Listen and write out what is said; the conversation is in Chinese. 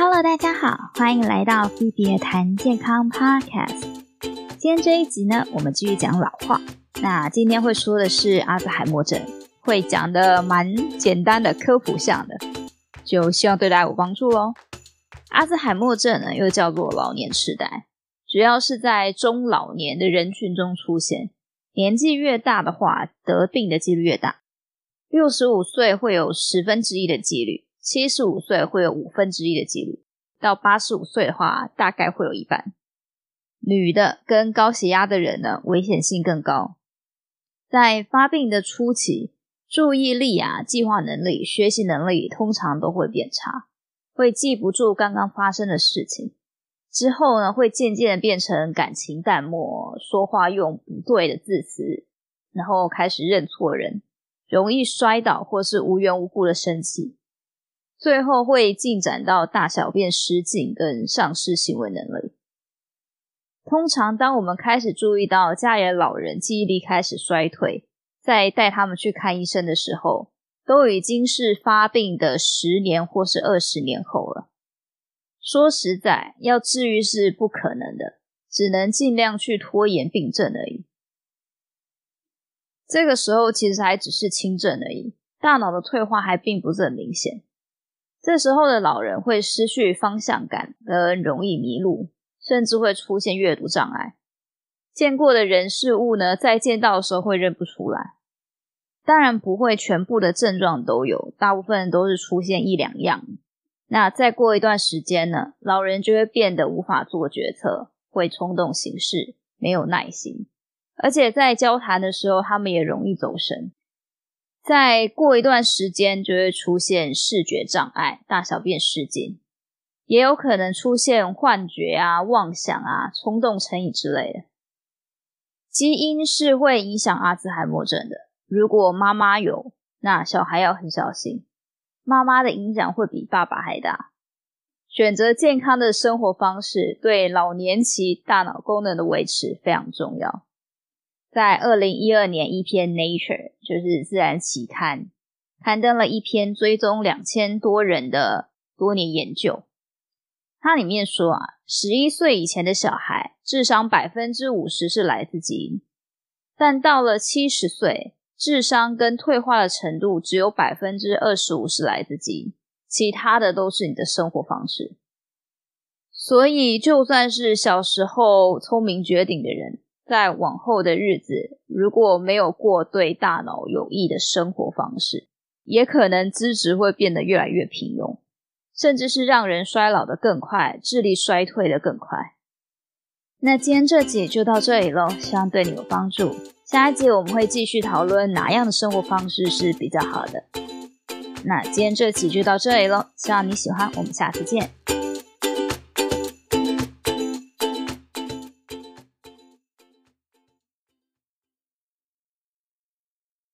Hello，大家好，欢迎来到 Phoebe 谈健康 Podcast。今天这一集呢，我们继续讲老化。那今天会说的是阿兹海默症，会讲的蛮简单的科普项的，就希望对大家有帮助喽。阿兹海默症呢，又叫做老年痴呆，主要是在中老年的人群中出现。年纪越大的话，得病的几率越大。六十五岁会有十分之一的几率，七十五岁会有五分之一的几率，到八十五岁的话，大概会有一半。女的跟高血压的人呢，危险性更高。在发病的初期，注意力啊、计划能力、学习能力通常都会变差，会记不住刚刚发生的事情。之后呢，会渐渐的变成感情淡漠，说话用不对的字词，然后开始认错人，容易摔倒或是无缘无故的生气，最后会进展到大小便失禁跟丧失行为能力。通常，当我们开始注意到家里的老人记忆力开始衰退，在带他们去看医生的时候，都已经是发病的十年或是二十年后了。说实在，要治愈是不可能的，只能尽量去拖延病症而已。这个时候其实还只是轻症而已，大脑的退化还并不是很明显。这时候的老人会失去方向感，跟容易迷路，甚至会出现阅读障碍。见过的人事物呢，在见到的时候会认不出来。当然不会全部的症状都有，大部分都是出现一两样。那再过一段时间呢，老人就会变得无法做决策，会冲动行事，没有耐心，而且在交谈的时候，他们也容易走神。再过一段时间，就会出现视觉障碍、大小便失禁，也有可能出现幻觉啊、妄想啊、冲动成瘾之类的。基因是会影响阿兹海默症的，如果妈妈有，那小孩要很小心。妈妈的影响会比爸爸还大。选择健康的生活方式，对老年期大脑功能的维持非常重要。在二零一二年，一篇《Nature》就是自然期刊，刊登了一篇追踪两千多人的多年研究。它里面说啊，十一岁以前的小孩智商百分之五十是来自基因，但到了七十岁。智商跟退化的程度只有百分之二十五是来自基因，其他的都是你的生活方式。所以，就算是小时候聪明绝顶的人，在往后的日子，如果没有过对大脑有益的生活方式，也可能资质会变得越来越平庸，甚至是让人衰老得更快，智力衰退得更快。那今天这集就到这里喽，希望对你有帮助。下一集我们会继续讨论哪样的生活方式是比较好的。那今天这集就到这里喽，希望你喜欢，我们下次见。